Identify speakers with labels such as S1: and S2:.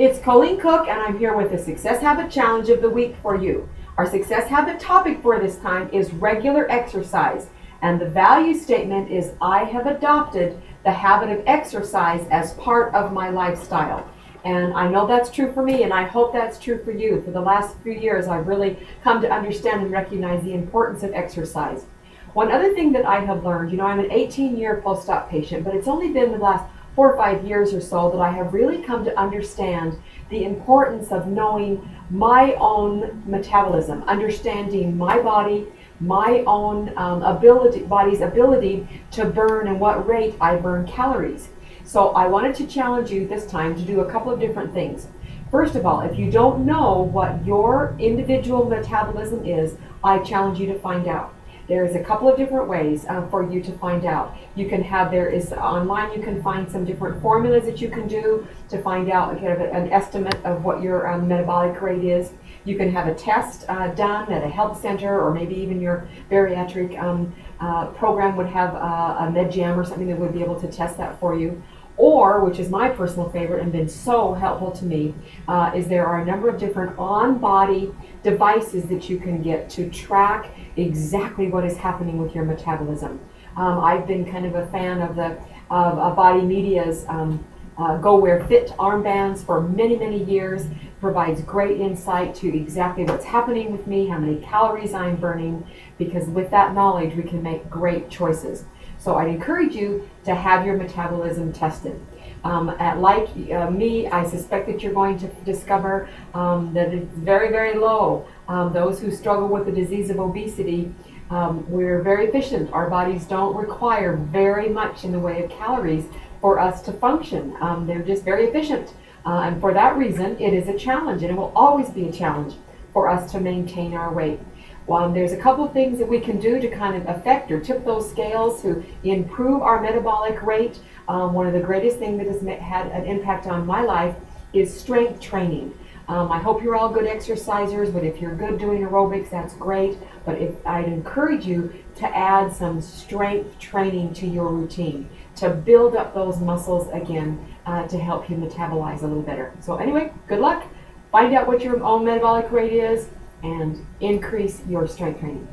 S1: It's Colleen Cook, and I'm here with the Success Habit Challenge of the week for you. Our Success Habit topic for this time is regular exercise, and the value statement is I have adopted the habit of exercise as part of my lifestyle. And I know that's true for me, and I hope that's true for you. For the last few years, I've really come to understand and recognize the importance of exercise. One other thing that I have learned, you know, I'm an 18 year post op patient, but it's only been the last four or five years or so that I have really come to understand the importance of knowing my own metabolism, understanding my body, my own um, ability, body's ability to burn and what rate I burn calories. So I wanted to challenge you this time to do a couple of different things. First of all, if you don't know what your individual metabolism is, I challenge you to find out. There's a couple of different ways uh, for you to find out. You can have, there is online, you can find some different formulas that you can do to find out kind of an estimate of what your um, metabolic rate is. You can have a test uh, done at a health center or maybe even your bariatric um, uh, program would have uh, a MedGem or something that would be able to test that for you. Or, which is my personal favorite and been so helpful to me, uh, is there are a number of different on body devices that you can get to track exactly what is happening with your metabolism. Um, I've been kind of a fan of the of, of BodyMedia's um, uh, GoWear Fit armbands for many, many years. Provides great insight to exactly what's happening with me, how many calories I'm burning, because with that knowledge, we can make great choices. So I'd encourage you to have your metabolism tested. Um, at, like uh, me, I suspect that you're going to discover um, that it's very, very low. Um, those who struggle with the disease of obesity, um, we're very efficient. Our bodies don't require very much in the way of calories for us to function. Um, they're just very efficient. Uh, and for that reason, it is a challenge, and it will always be a challenge for us to maintain our weight. Um, there's a couple of things that we can do to kind of affect or tip those scales to improve our metabolic rate. Um, one of the greatest things that has had an impact on my life is strength training. Um, I hope you're all good exercisers, but if you're good doing aerobics, that's great. But if I'd encourage you to add some strength training to your routine to build up those muscles again uh, to help you metabolize a little better. So anyway, good luck. Find out what your own metabolic rate is and increase your strength training.